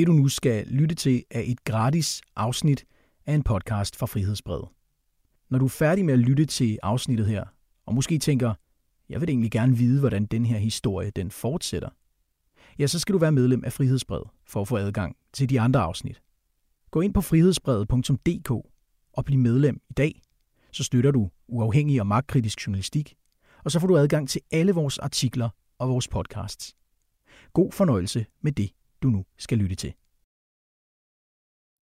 det du nu skal lytte til er et gratis afsnit af en podcast fra Frihedsbrevet. Når du er færdig med at lytte til afsnittet her, og måske tænker, jeg vil egentlig gerne vide, hvordan den her historie den fortsætter, ja, så skal du være medlem af Frihedsbrevet for at få adgang til de andre afsnit. Gå ind på frihedsbrevet.dk og bliv medlem i dag, så støtter du uafhængig og magtkritisk journalistik, og så får du adgang til alle vores artikler og vores podcasts. God fornøjelse med det, du nu skal lytte til.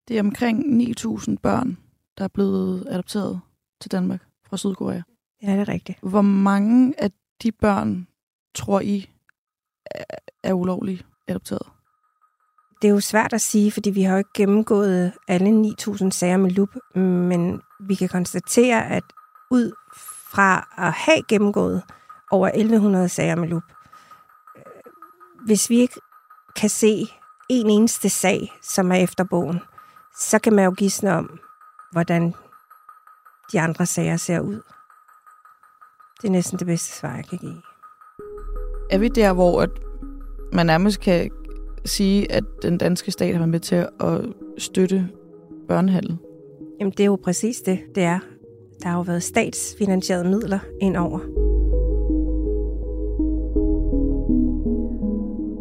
Det er omkring 9.000 børn, der er blevet adopteret til Danmark fra Sydkorea. Ja, det er rigtigt. Hvor mange af de børn tror I er ulovligt adopteret? Det er jo svært at sige, fordi vi har jo ikke gennemgået alle 9.000 sager med lup, men vi kan konstatere, at ud fra at have gennemgået over 1.100 sager med lup, hvis vi ikke kan se en eneste sag, som er efter bogen, så kan man jo gisne om, hvordan de andre sager ser ud. Det er næsten det bedste svar, jeg kan give. Er vi der, hvor at man nærmest kan sige, at den danske stat har været med til at støtte børnehandel? Jamen, det er jo præcis det, det er. Der har jo været statsfinansierede midler indover.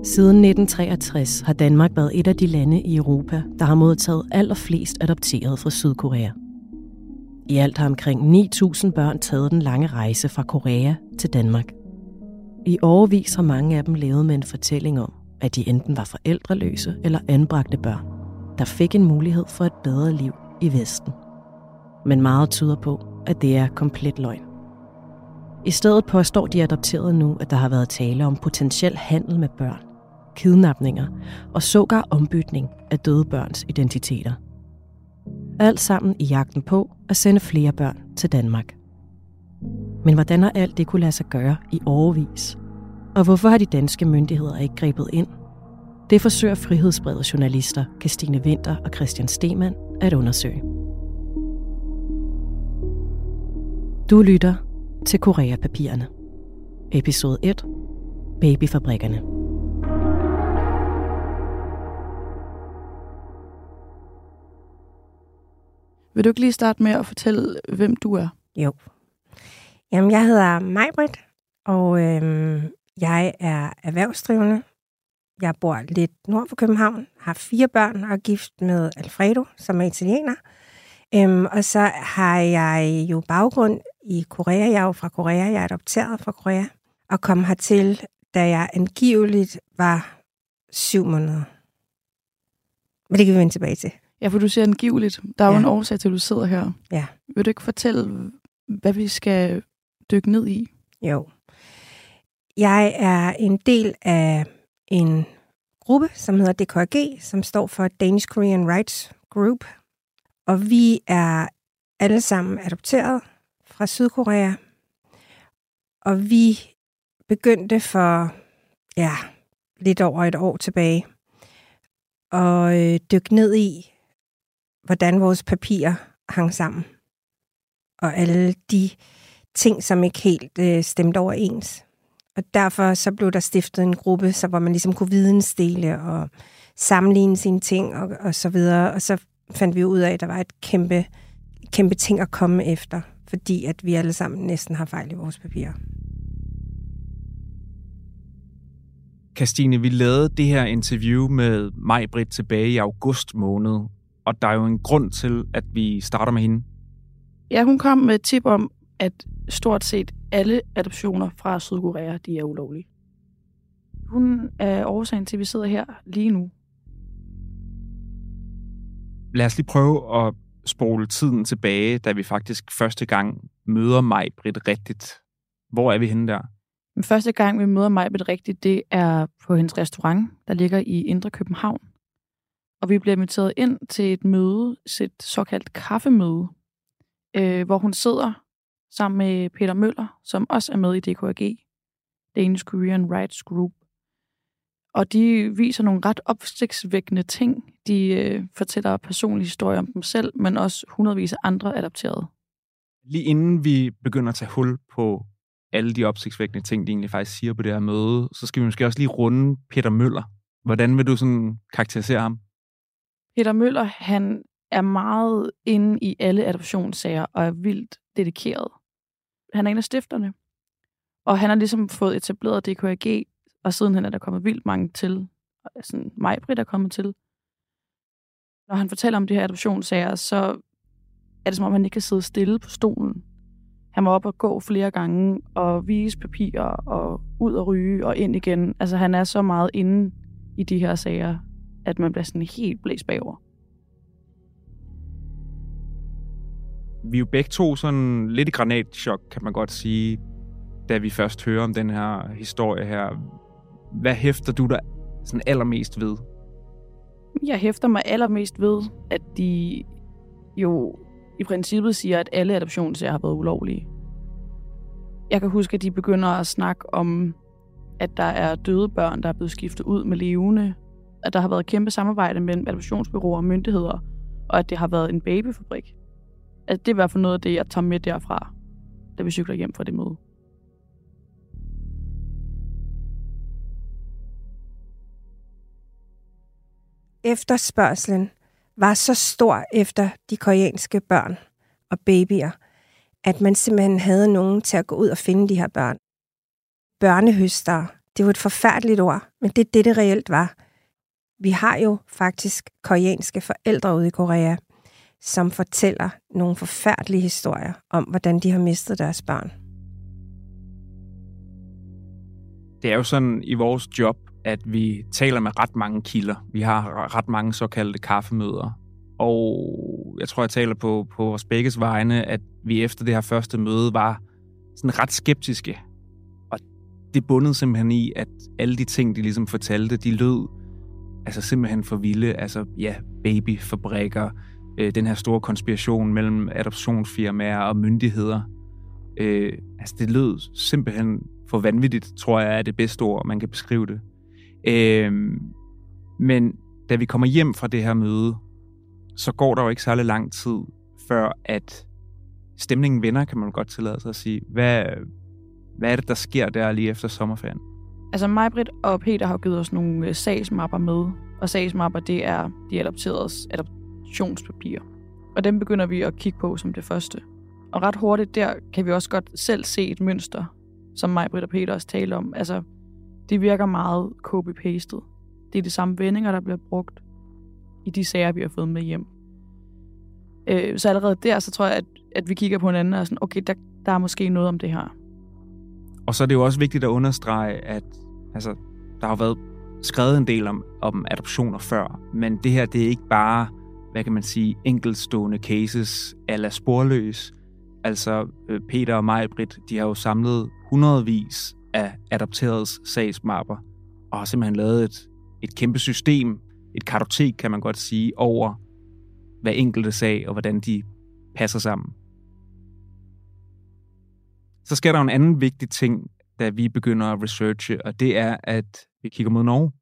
Siden 1963 har Danmark været et af de lande i Europa, der har modtaget allerflest adopteret fra Sydkorea. I alt har omkring 9.000 børn taget den lange rejse fra Korea til Danmark. I overvis har mange af dem levet med en fortælling om, at de enten var forældreløse eller anbragte børn, der fik en mulighed for et bedre liv i Vesten. Men meget tyder på, at det er komplet løgn. I stedet påstår de adopterede nu, at der har været tale om potentiel handel med børn, kidnapninger og sågar ombytning af døde børns identiteter. Alt sammen i jagten på at sende flere børn til Danmark. Men hvordan har alt det kunne lade sig gøre i overvis? Og hvorfor har de danske myndigheder ikke grebet ind? Det forsøger frihedsbrede journalister Christine Winter og Christian Stemann at undersøge. Du lytter til Korea-papirerne. Episode 1. Babyfabrikkerne. Vil du ikke lige starte med at fortælle, hvem du er? Jo. Jamen, jeg hedder Majbrit, og øhm, jeg er erhvervsdrivende. Jeg bor lidt nord for København, har fire børn og er gift med Alfredo, som er italiener. Øhm, og så har jeg jo baggrund i Korea. Jeg er jo fra Korea, jeg er adopteret fra Korea, og kom hertil, da jeg angiveligt var syv måneder. Men det kan vi vende tilbage til. Ja, for du siger angiveligt. Der er ja. jo en årsag til, at du sidder her. Ja. Vil du ikke fortælle, hvad vi skal dykke ned i? Jo. Jeg er en del af en gruppe, som hedder DKG, som står for Danish Korean Rights Group. Og vi er alle sammen adopteret fra Sydkorea. Og vi begyndte for ja, lidt over et år tilbage at øh, dykke ned i, hvordan vores papirer hang sammen. Og alle de ting, som ikke helt øh, stemte overens. Og derfor så blev der stiftet en gruppe, så hvor man ligesom kunne vidensdele og sammenligne sine ting og, og så videre. Og så fandt vi ud af, at der var et kæmpe, kæmpe ting at komme efter, fordi at vi alle sammen næsten har fejl i vores papirer. Kastine, vi lavede det her interview med mig, Britt, tilbage i august måned, og der er jo en grund til, at vi starter med hende. Ja, hun kom med et tip om, at stort set alle adoptioner fra Sydkorea, de er ulovlige. Hun er årsagen til, at vi sidder her lige nu. Lad os lige prøve at spole tiden tilbage, da vi faktisk første gang møder mig, Britt, rigtigt. Hvor er vi henne der? Den første gang, vi møder mig rigtigt, det er på hendes restaurant, der ligger i Indre København. Og vi bliver inviteret ind til et møde, et såkaldt kaffemøde, øh, hvor hun sidder sammen med Peter Møller, som også er med i DKAG, Danish Korean Rights Group. Og de viser nogle ret opsigtsvækkende ting. De øh, fortæller personlige historier om dem selv, men også hundredvis af andre adopterede. Lige inden vi begynder at tage hul på alle de opsigtsvækkende ting, de egentlig faktisk siger på det her møde, så skal vi måske også lige runde Peter Møller. Hvordan vil du sådan karakterisere ham? Peter Møller, han er meget inde i alle adoptionssager og er vildt dedikeret. Han er en af stifterne. Og han har ligesom fået etableret DKAG, og sidenhen er der kommet vildt mange til. Sådan mig, Britt, er kommet til. Når han fortæller om de her adoptionssager, så er det som om, han ikke kan sidde stille på stolen. Han var op og gå flere gange og vise papirer og ud og ryge og ind igen. Altså han er så meget inde i de her sager, at man bliver sådan helt blæst bagover. Vi er jo begge to sådan lidt i granatchok, kan man godt sige, da vi først hører om den her historie her. Hvad hæfter du dig sådan allermest ved? Jeg hæfter mig allermest ved, at de jo i princippet siger, at alle adoptionssager har været ulovlige. Jeg kan huske, at de begynder at snakke om, at der er døde børn, der er blevet skiftet ud med levende, at der har været kæmpe samarbejde mellem adoptionsbyråer og myndigheder, og at det har været en babyfabrik. At det er i hvert fald noget af det, jeg tager med derfra, da vi cykler hjem fra det møde. Efterspørgselen var så stor efter de koreanske børn og babyer, at man simpelthen havde nogen til at gå ud og finde de her børn. Børnehøster, det var et forfærdeligt ord, men det er det, det reelt var. Vi har jo faktisk koreanske forældre ude i Korea, som fortæller nogle forfærdelige historier om, hvordan de har mistet deres børn. Det er jo sådan i vores job, at vi taler med ret mange kilder. Vi har ret mange såkaldte kaffemøder. Og jeg tror, jeg taler på, på vores begges vegne, at vi efter det her første møde var sådan ret skeptiske. Og det bundede simpelthen i, at alle de ting, de ligesom fortalte, de lød altså simpelthen for vilde. Altså, ja, babyfabrikker, øh, den her store konspiration mellem adoptionsfirmaer og myndigheder. Øh, altså, det lød simpelthen for vanvittigt, tror jeg er det bedste ord, man kan beskrive det. Øh, men da vi kommer hjem fra det her møde, så går der jo ikke særlig lang tid, før at stemningen vender, kan man godt tillade sig at sige. Hvad, hvad er det, der sker der lige efter sommerferien? Altså mig, Britt og Peter har givet os nogle øh, sagsmapper med, og sagsmapper, det er de adopteredes adoptionspapirer. Og dem begynder vi at kigge på som det første. Og ret hurtigt der kan vi også godt selv se et mønster, som mig, Britt og Peter også taler om. Altså, det virker meget copy-pastet. Det er de samme vendinger, der bliver brugt i de sager, vi har fået med hjem. Øh, så allerede der, så tror jeg, at, at vi kigger på hinanden og er sådan, okay, der, der er måske noget om det her. Og så er det jo også vigtigt at understrege, at altså, der har været skrevet en del om, om adoptioner før, men det her, det er ikke bare, hvad kan man sige, enkeltstående cases eller sporløs. Altså, øh, Peter og Majbrit, de har jo samlet hundredvis af adopteredes sagsmapper, og har simpelthen lavet et, et kæmpe system, et kartotek, kan man godt sige, over hver enkelte sag, og hvordan de passer sammen. Så sker der en anden vigtig ting, da vi begynder at researche, og det er, at vi kigger mod Norge.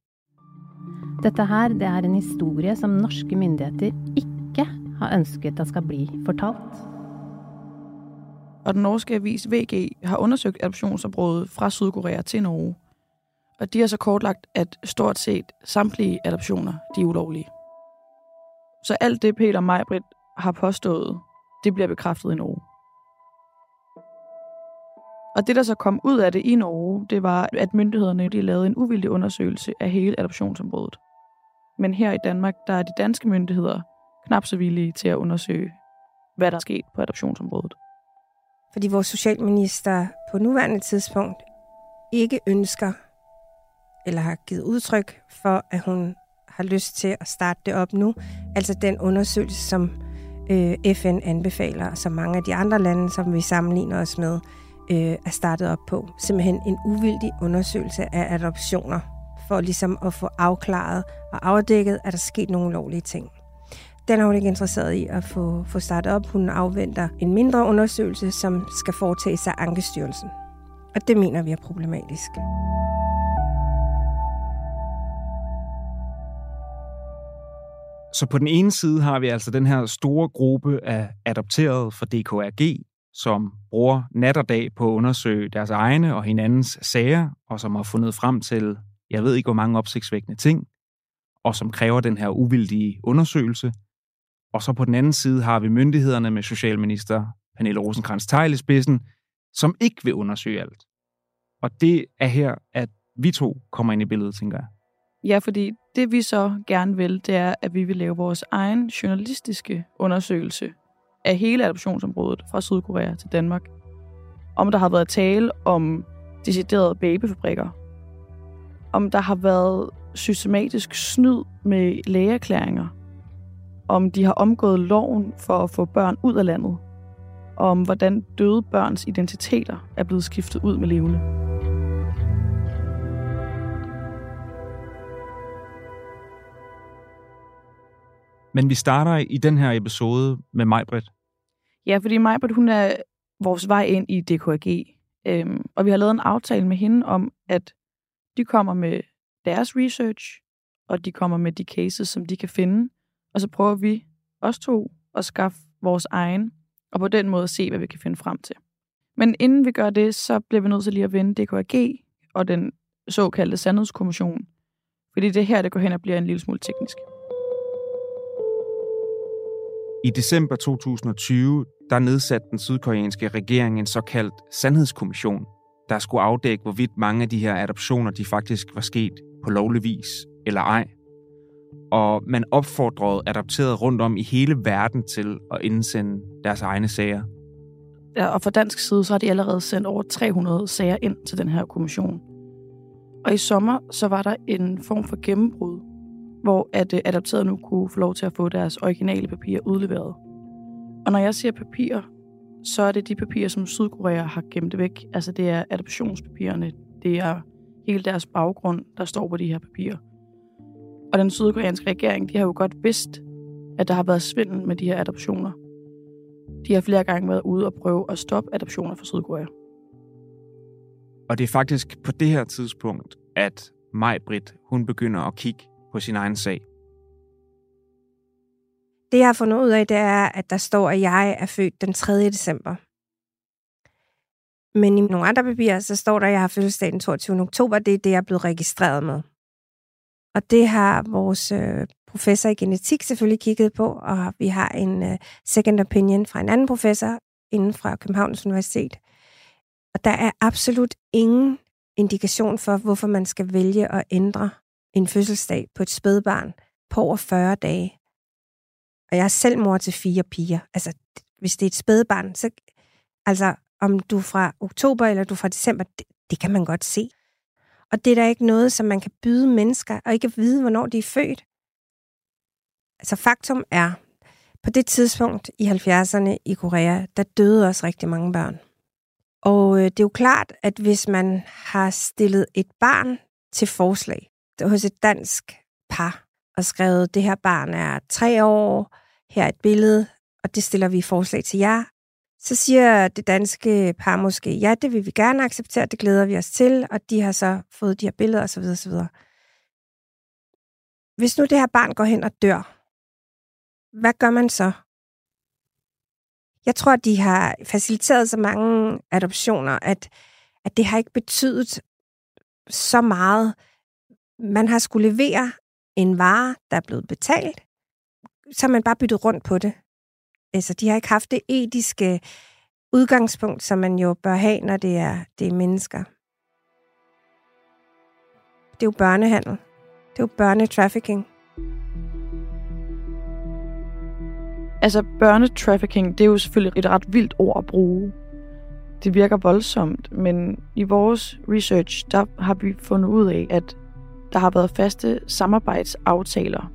Dette her det er en historie, som norske myndigheter ikke har ønsket at skal bli fortalt. Og den norske avis VG har undersøgt adoptionsområdet fra Sydkorea til Norge. Og de har så kortlagt, at stort set samtlige adoptioner de er ulovlige. Så alt det, Peter Majbrit har påstået, det bliver bekræftet i Norge. Og det, der så kom ud af det i Norge, det var, at myndighederne de lavede en uvildig undersøgelse af hele adoptionsområdet. Men her i Danmark, der er de danske myndigheder knap så villige til at undersøge, hvad der er sket på adoptionsområdet. Fordi vores socialminister på nuværende tidspunkt ikke ønsker eller har givet udtryk for, at hun har lyst til at starte det op nu. Altså den undersøgelse, som øh, FN anbefaler, og som mange af de andre lande, som vi sammenligner os med, øh, er startet op på. Simpelthen en uvildig undersøgelse af adoptioner, for ligesom at få afklaret og afdækket, at der sket nogle lovlige ting. Den er hun ikke interesseret i at få, få startet op. Hun afventer en mindre undersøgelse, som skal foretages af Ankestyrelsen. Og det mener vi er problematisk. Så på den ene side har vi altså den her store gruppe af adopterede fra DKRG, som bruger nat og dag på at undersøge deres egne og hinandens sager, og som har fundet frem til, jeg ved ikke hvor mange opsigtsvækkende ting. og som kræver den her uvildige undersøgelse. Og så på den anden side har vi myndighederne med Socialminister Pernille rosenkrantz teil i spidsen, som ikke vil undersøge alt. Og det er her, at vi to kommer ind i billedet, tænker jeg. Ja, fordi det vi så gerne vil, det er, at vi vil lave vores egen journalistiske undersøgelse af hele adoptionsområdet fra Sydkorea til Danmark. Om der har været tale om deciderede babyfabrikker. Om der har været systematisk snyd med lægeerklæringer. Om de har omgået loven for at få børn ud af landet. Og om hvordan døde børns identiteter er blevet skiftet ud med levende. Men vi starter i den her episode med Majbrit. Ja, fordi Majbrit, hun er vores vej ind i DKAG. Øhm, og vi har lavet en aftale med hende om, at de kommer med deres research, og de kommer med de cases, som de kan finde. Og så prøver vi, os to, at skaffe vores egen, og på den måde se, hvad vi kan finde frem til. Men inden vi gør det, så bliver vi nødt til lige at vende DKAG og den såkaldte sandhedskommission. Fordi det her, det går hen og bliver en lille smule teknisk. I december 2020, der nedsatte den sydkoreanske regering en såkaldt sandhedskommission, der skulle afdække, hvorvidt mange af de her adoptioner, de faktisk var sket på lovlig vis eller ej. Og man opfordrede adopterede rundt om i hele verden til at indsende deres egne sager. Ja, og fra dansk side, så har de allerede sendt over 300 sager ind til den her kommission. Og i sommer, så var der en form for gennembrud, hvor at øh, adopterede nu kunne få lov til at få deres originale papirer udleveret. Og når jeg siger papirer, så er det de papirer, som Sydkorea har gemt væk. Altså det er adoptionspapirerne, det er hele deres baggrund, der står på de her papirer. Og den sydkoreanske regering, de har jo godt vidst, at der har været svindel med de her adoptioner. De har flere gange været ude og prøve at stoppe adoptioner fra Sydkorea. Og det er faktisk på det her tidspunkt, at Maj hun begynder at kigge på sin egen sag. Det, jeg har fundet ud af, det er, at der står, at jeg er født den 3. december. Men i nogle andre papirer, så står der, at jeg har fødselsdag den 22. oktober. Det er det, jeg er blevet registreret med. Og det har vores øh, professor i genetik selvfølgelig kigget på, og vi har en øh, second opinion fra en anden professor inden fra Københavns Universitet. Og der er absolut ingen indikation for, hvorfor man skal vælge at ændre en fødselsdag på et spædbarn på over 40 dage. Og jeg er selv mor til fire piger. Altså, hvis det er et spædbarn, så... Altså, om du er fra oktober eller du er fra december, det, det kan man godt se. Og det er da ikke noget, som man kan byde mennesker, og ikke vide, hvornår de er født. Altså, faktum er, på det tidspunkt i 70'erne i Korea, der døde også rigtig mange børn. Og øh, det er jo klart, at hvis man har stillet et barn til forslag hos et dansk par, og skrevet, det her barn er tre år, her er et billede, og det stiller vi forslag til jer. Så siger det danske par måske, ja, det vil vi gerne acceptere, det glæder vi os til, og de har så fået de her billeder osv. osv. Hvis nu det her barn går hen og dør, hvad gør man så? Jeg tror, de har faciliteret så mange adoptioner, at, at det har ikke betydet så meget. Man har skulle levere en vare, der er blevet betalt, så har man bare byttet rundt på det. Altså, de har ikke haft det etiske udgangspunkt, som man jo bør have, når det er, det er mennesker. Det er jo børnehandel. Det er jo børnetrafficking. Altså, børnetrafficking, det er jo selvfølgelig et ret vildt ord at bruge. Det virker voldsomt, men i vores research, der har vi fundet ud af, at der har været faste samarbejdsaftaler.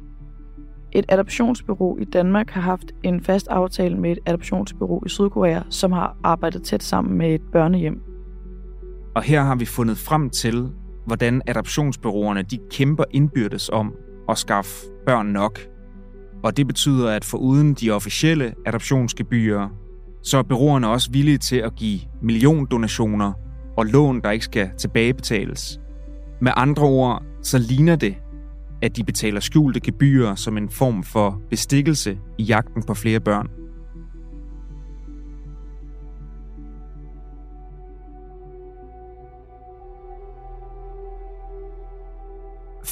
Et adoptionsbureau i Danmark har haft en fast aftale med et adoptionsbureau i Sydkorea, som har arbejdet tæt sammen med et børnehjem. Og her har vi fundet frem til, hvordan adoptionsbyråerne de kæmper indbyrdes om at skaffe børn nok. Og det betyder, at for uden de officielle adoptionsgebyrer, så er byråerne også villige til at give milliondonationer og lån, der ikke skal tilbagebetales. Med andre ord, så ligner det, at de betaler skjulte gebyrer som en form for bestikkelse i jagten på flere børn.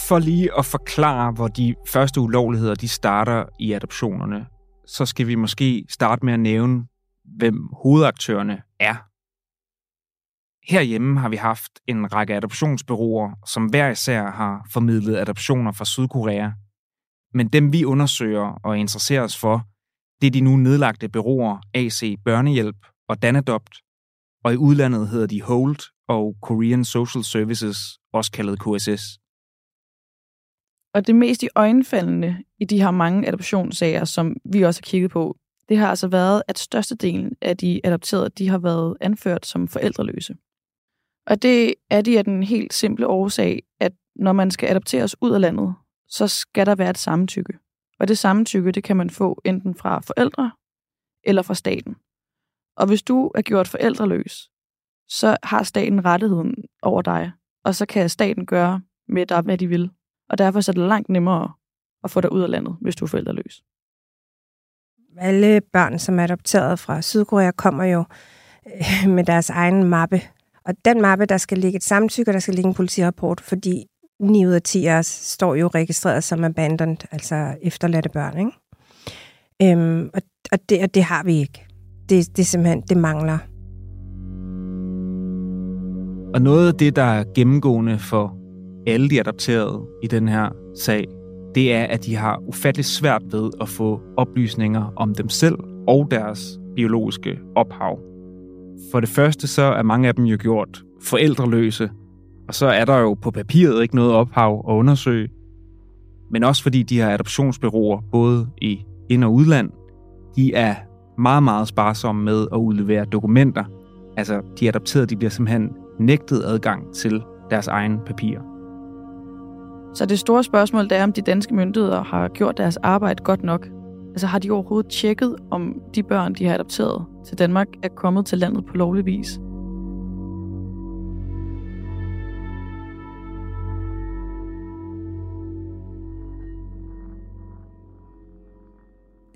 for lige at forklare, hvor de første ulovligheder de starter i adoptionerne, så skal vi måske starte med at nævne, hvem hovedaktørerne er. Herhjemme har vi haft en række adoptionsbyråer, som hver især har formidlet adoptioner fra Sydkorea. Men dem vi undersøger og interesserer os for, det er de nu nedlagte byråer AC Børnehjælp og Danadopt, og i udlandet hedder de Hold og Korean Social Services, også kaldet KSS. Og det mest i øjenfaldende i de her mange adoptionssager, som vi også har kigget på, det har altså været, at størstedelen af de adopterede, de har været anført som forældreløse. Og det er de af den helt simple årsag, at når man skal adopteres ud af landet, så skal der være et samtykke. Og det samtykke, det kan man få enten fra forældre eller fra staten. Og hvis du er gjort forældreløs, så har staten rettigheden over dig, og så kan staten gøre med dig, hvad de vil. Og derfor er det langt nemmere at få dig ud af landet, hvis du er forældreløs. Alle børn, som er adopteret fra Sydkorea, kommer jo øh, med deres egen mappe. Og den mappe, der skal ligge et samtykke, og der skal ligge en politirapport, fordi 9 ud af 10 af os står jo registreret som abandoned, altså efterladte børn. Ikke? Øhm, og, og, det, og det har vi ikke. Det, det simpelthen, det mangler. Og noget af det, der er gennemgående for alle de adopterede i den her sag, det er, at de har ufatteligt svært ved at få oplysninger om dem selv og deres biologiske ophav. For det første så er mange af dem jo gjort forældreløse, og så er der jo på papiret ikke noget ophav at undersøge. Men også fordi de her adoptionsbyråer, både i ind- og udland, de er meget, meget sparsomme med at udlevere dokumenter. Altså, de adopterede de bliver simpelthen nægtet adgang til deres egen papirer. Så det store spørgsmål det er, om de danske myndigheder har gjort deres arbejde godt nok. Altså har de overhovedet tjekket, om de børn, de har adopteret til Danmark, er kommet til landet på lovlig vis?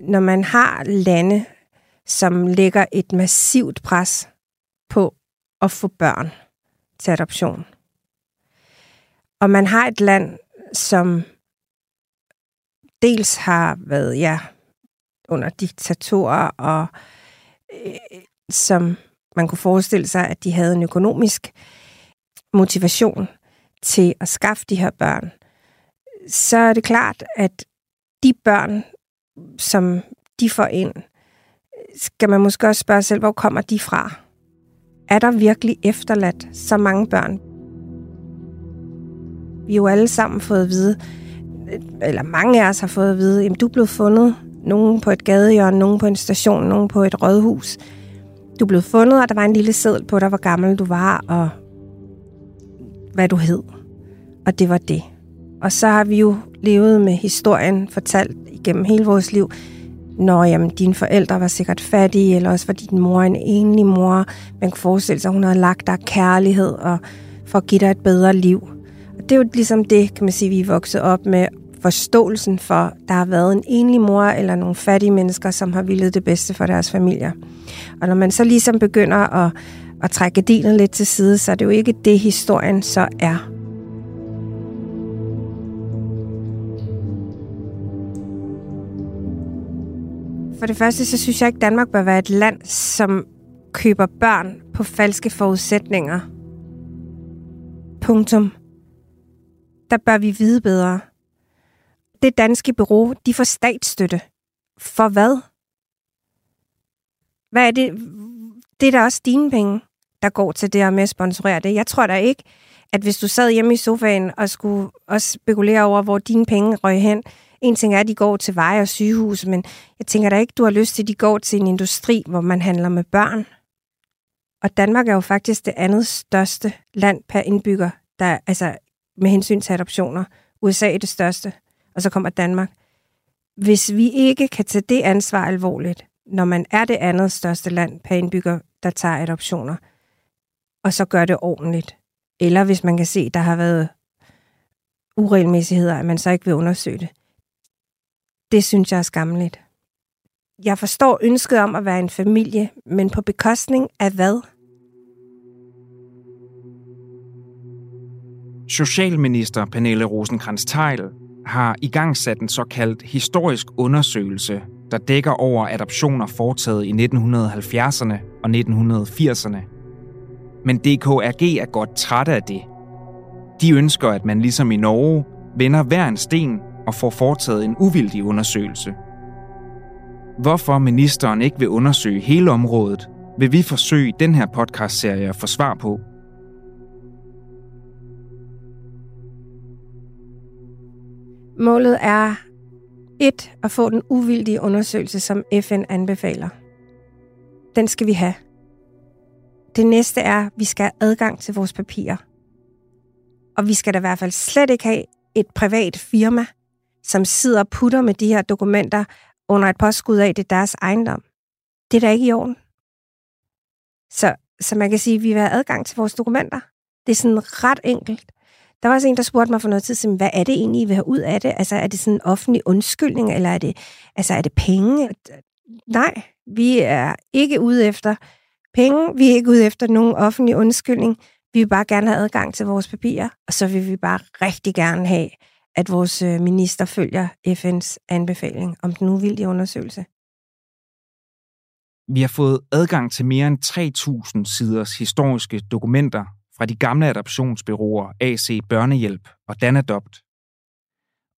Når man har lande, som lægger et massivt pres på at få børn til adoption, og man har et land, som dels har været ja, under diktatorer, og øh, som man kunne forestille sig, at de havde en økonomisk motivation til at skaffe de her børn, så er det klart, at de børn, som de får ind, skal man måske også spørge selv, hvor kommer de fra? Er der virkelig efterladt så mange børn vi har jo alle sammen fået at vide, eller mange af os har fået at vide, at du blev fundet. Nogen på et gadehjørne, nogen på en station, nogen på et rådhus. Du blev fundet, og der var en lille seddel på dig, hvor gammel du var, og hvad du hed. Og det var det. Og så har vi jo levet med historien, fortalt igennem hele vores liv. Når jamen, dine forældre var sikkert fattige, eller også var din mor en enlig mor. Man kan forestille sig, at hun havde lagt dig kærlighed og for at give dig et bedre liv. Og det er jo ligesom det, kan man sige, vi er vokset op med forståelsen for, der har været en enlig mor eller nogle fattige mennesker, som har villet det bedste for deres familier. Og når man så ligesom begynder at, at trække delen lidt til side, så er det jo ikke det, historien så er. For det første, så synes jeg ikke, Danmark bør være et land, som køber børn på falske forudsætninger. Punktum der bør vi vide bedre. Det danske bureau, de får statsstøtte. For hvad? Hvad er det? Det er da også dine penge, der går til det her med at sponsorere det. Jeg tror da ikke, at hvis du sad hjemme i sofaen og skulle også spekulere over, hvor dine penge røg hen, en ting er, at de går til veje og sygehus, men jeg tænker da ikke, du har lyst til, at de går til en industri, hvor man handler med børn. Og Danmark er jo faktisk det andet største land per indbygger, der, altså med hensyn til adoptioner. USA er det største, og så kommer Danmark. Hvis vi ikke kan tage det ansvar alvorligt, når man er det andet største land per indbygger, der tager adoptioner, og så gør det ordentligt, eller hvis man kan se, der har været uregelmæssigheder, at man så ikke vil undersøge det. Det synes jeg er skammeligt. Jeg forstår ønsket om at være en familie, men på bekostning af hvad? Socialminister Pernille rosenkrantz teil har i gang sat en såkaldt historisk undersøgelse, der dækker over adoptioner foretaget i 1970'erne og 1980'erne. Men DKRG er godt træt af det. De ønsker, at man ligesom i Norge vender hver en sten og får foretaget en uvildig undersøgelse. Hvorfor ministeren ikke vil undersøge hele området, vil vi forsøge i den her podcastserie at få svar på. Målet er et at få den uvildige undersøgelse, som FN anbefaler. Den skal vi have. Det næste er, at vi skal have adgang til vores papirer. Og vi skal da i hvert fald slet ikke have et privat firma, som sidder og putter med de her dokumenter under et påskud af, det er deres ejendom. Det er da ikke i orden. Så, så man kan sige, at vi vil have adgang til vores dokumenter. Det er sådan ret enkelt. Der var også en, der spurgte mig for noget tid siden, hvad er det egentlig, I vil have ud af det? Altså, er det sådan en offentlig undskyldning, eller er det, altså, er det penge? Nej, vi er ikke ude efter penge. Vi er ikke ude efter nogen offentlig undskyldning. Vi vil bare gerne have adgang til vores papirer, og så vil vi bare rigtig gerne have, at vores øh, minister følger FN's anbefaling om den uvildige undersøgelse. Vi har fået adgang til mere end 3.000 siders historiske dokumenter fra de gamle adoptionsbyråer AC Børnehjælp og Danadopt.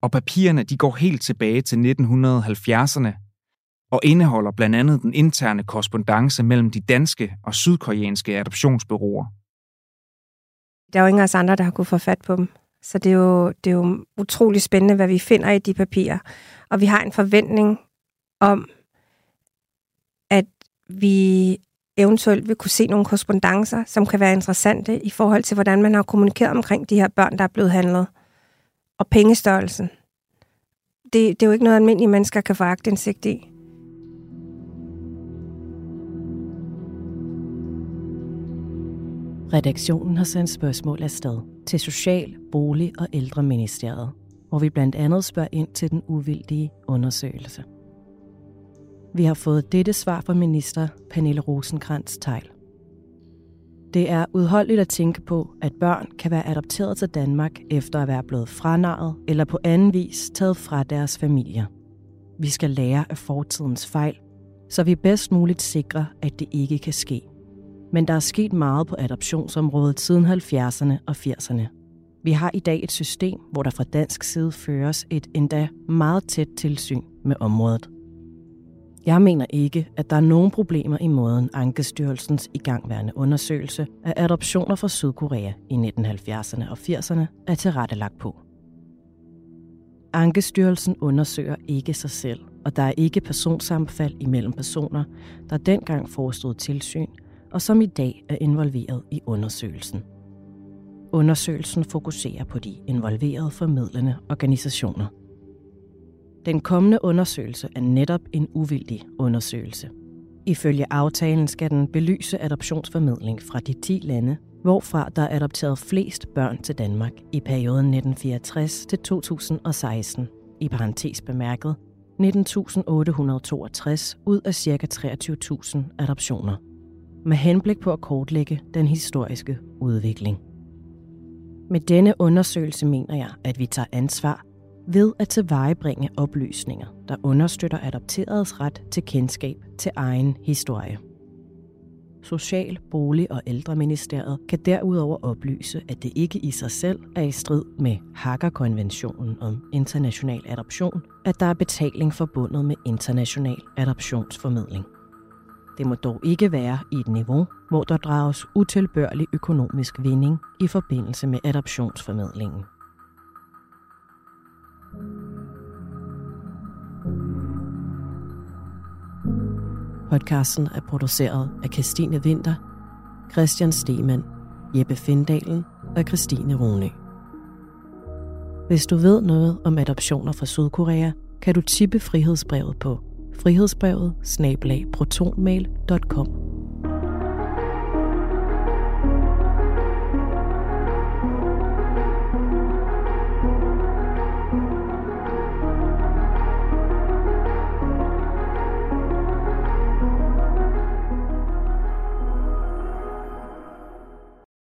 Og papirerne de går helt tilbage til 1970'erne og indeholder blandt andet den interne korrespondence mellem de danske og sydkoreanske adoptionsbyråer. Der er jo ingen af os andre, der har kunnet få fat på dem. Så det er, jo, det er jo utrolig spændende, hvad vi finder i de papirer. Og vi har en forventning om, at vi eventuelt vil kunne se nogle korrespondencer, som kan være interessante i forhold til, hvordan man har kommunikeret omkring de her børn, der er blevet handlet. Og pengestørrelsen. Det, det er jo ikke noget, almindelige mennesker kan få agtindsigt i. Redaktionen har sendt spørgsmål afsted til Social-, Bolig- og Ældreministeriet, hvor vi blandt andet spørger ind til den uvildige undersøgelse. Vi har fået dette svar fra minister Pernille rosenkrantz teil Det er udholdeligt at tænke på, at børn kan være adopteret til Danmark efter at være blevet franarret eller på anden vis taget fra deres familier. Vi skal lære af fortidens fejl, så vi bedst muligt sikrer, at det ikke kan ske. Men der er sket meget på adoptionsområdet siden 70'erne og 80'erne. Vi har i dag et system, hvor der fra dansk side føres et endda meget tæt tilsyn med området. Jeg mener ikke, at der er nogen problemer i måden Ankestyrelsens igangværende undersøgelse af adoptioner fra Sydkorea i 1970'erne og 80'erne er tilrettelagt på. Ankestyrelsen undersøger ikke sig selv, og der er ikke personsammenfald imellem personer, der dengang forestod tilsyn, og som i dag er involveret i undersøgelsen. Undersøgelsen fokuserer på de involverede formidlende organisationer – den kommende undersøgelse er netop en uvildig undersøgelse. Ifølge aftalen skal den belyse adoptionsformidling fra de 10 lande, hvorfra der er adopteret flest børn til Danmark i perioden 1964 til 2016, i parentes bemærket 19.862 ud af ca. 23.000 adoptioner, med henblik på at kortlægge den historiske udvikling. Med denne undersøgelse mener jeg, at vi tager ansvar ved at tilvejebringe oplysninger, der understøtter adopteredes ret til kendskab til egen historie. Social-, Bolig- og Ældreministeriet kan derudover oplyse, at det ikke i sig selv er i strid med Hagerkonventionen om international adoption, at der er betaling forbundet med international adoptionsformidling. Det må dog ikke være i et niveau, hvor der drages utilbørlig økonomisk vinding i forbindelse med adoptionsformidlingen. Podcasten er produceret af Christine Winter, Christian Stemann, Jeppe Findalen og Christine Rune. Hvis du ved noget om adoptioner fra Sydkorea, kan du tippe frihedsbrevet på frihedsbrevet protonmail.com.